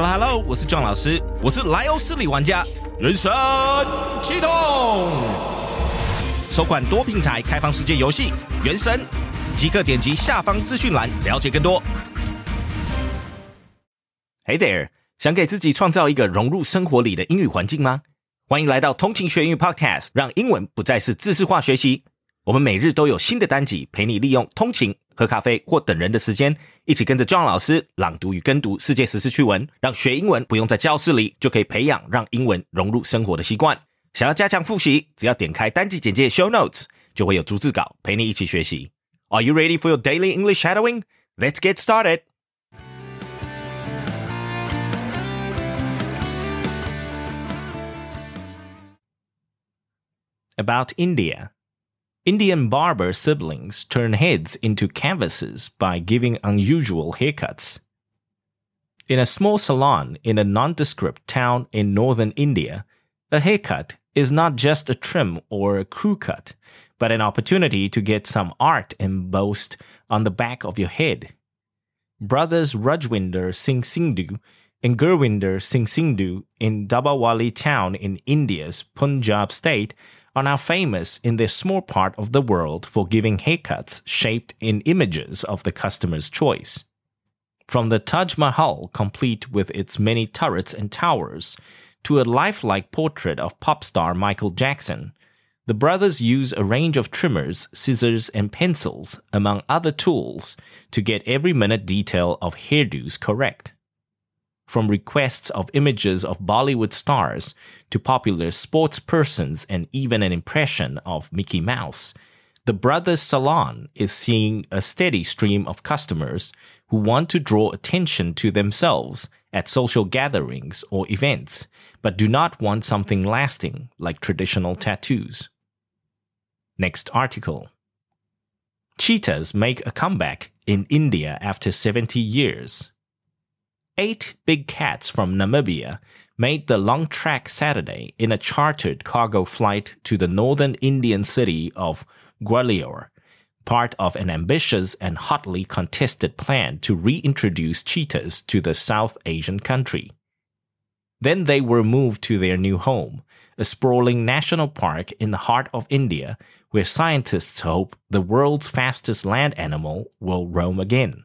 Hello Hello，我是壮老师，我是莱欧斯里玩家，人生启动，首款多平台开放世界游戏《原神》，即刻点击下方资讯栏了解更多。Hey there，想给自己创造一个融入生活里的英语环境吗？欢迎来到通勤学英语 Podcast，让英文不再是知识化学习。我们每日都有新的单集，陪你利用通勤、喝咖啡或等人的时间，一起跟着 John 老师朗读与跟读世界时事趣闻，让学英文不用在教室里就可以培养让英文融入生活的习惯。想要加强复习，只要点开单集简介 Show Notes，就会有逐字稿陪你一起学习。Are you ready for your daily English shadowing? Let's get started. About India. Indian barber siblings turn heads into canvases by giving unusual haircuts. In a small salon in a nondescript town in northern India, a haircut is not just a trim or a crew cut, but an opportunity to get some art embossed on the back of your head. Brothers Rajwinder Singh Sidhu and Gurwinder Singh Sidhu in Dabwali town in India's Punjab state are now famous in their small part of the world for giving haircuts shaped in images of the customer's choice. From the Taj Mahal, complete with its many turrets and towers, to a lifelike portrait of pop star Michael Jackson, the brothers use a range of trimmers, scissors, and pencils, among other tools, to get every minute detail of hairdos correct from requests of images of Bollywood stars to popular sports persons and even an impression of Mickey Mouse, the Brothers Salon is seeing a steady stream of customers who want to draw attention to themselves at social gatherings or events, but do not want something lasting like traditional tattoos. Next article. Cheetahs make a comeback in India after 70 years eight big cats from Namibia made the long trek Saturday in a chartered cargo flight to the northern Indian city of Gwalior, part of an ambitious and hotly contested plan to reintroduce cheetahs to the South Asian country. Then they were moved to their new home, a sprawling national park in the heart of India, where scientists hope the world's fastest land animal will roam again.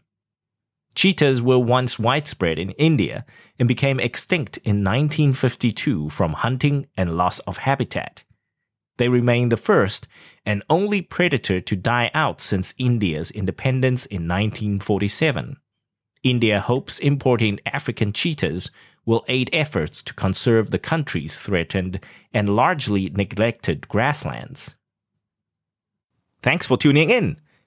Cheetahs were once widespread in India and became extinct in 1952 from hunting and loss of habitat. They remain the first and only predator to die out since India's independence in 1947. India hopes importing African cheetahs will aid efforts to conserve the country's threatened and largely neglected grasslands. Thanks for tuning in.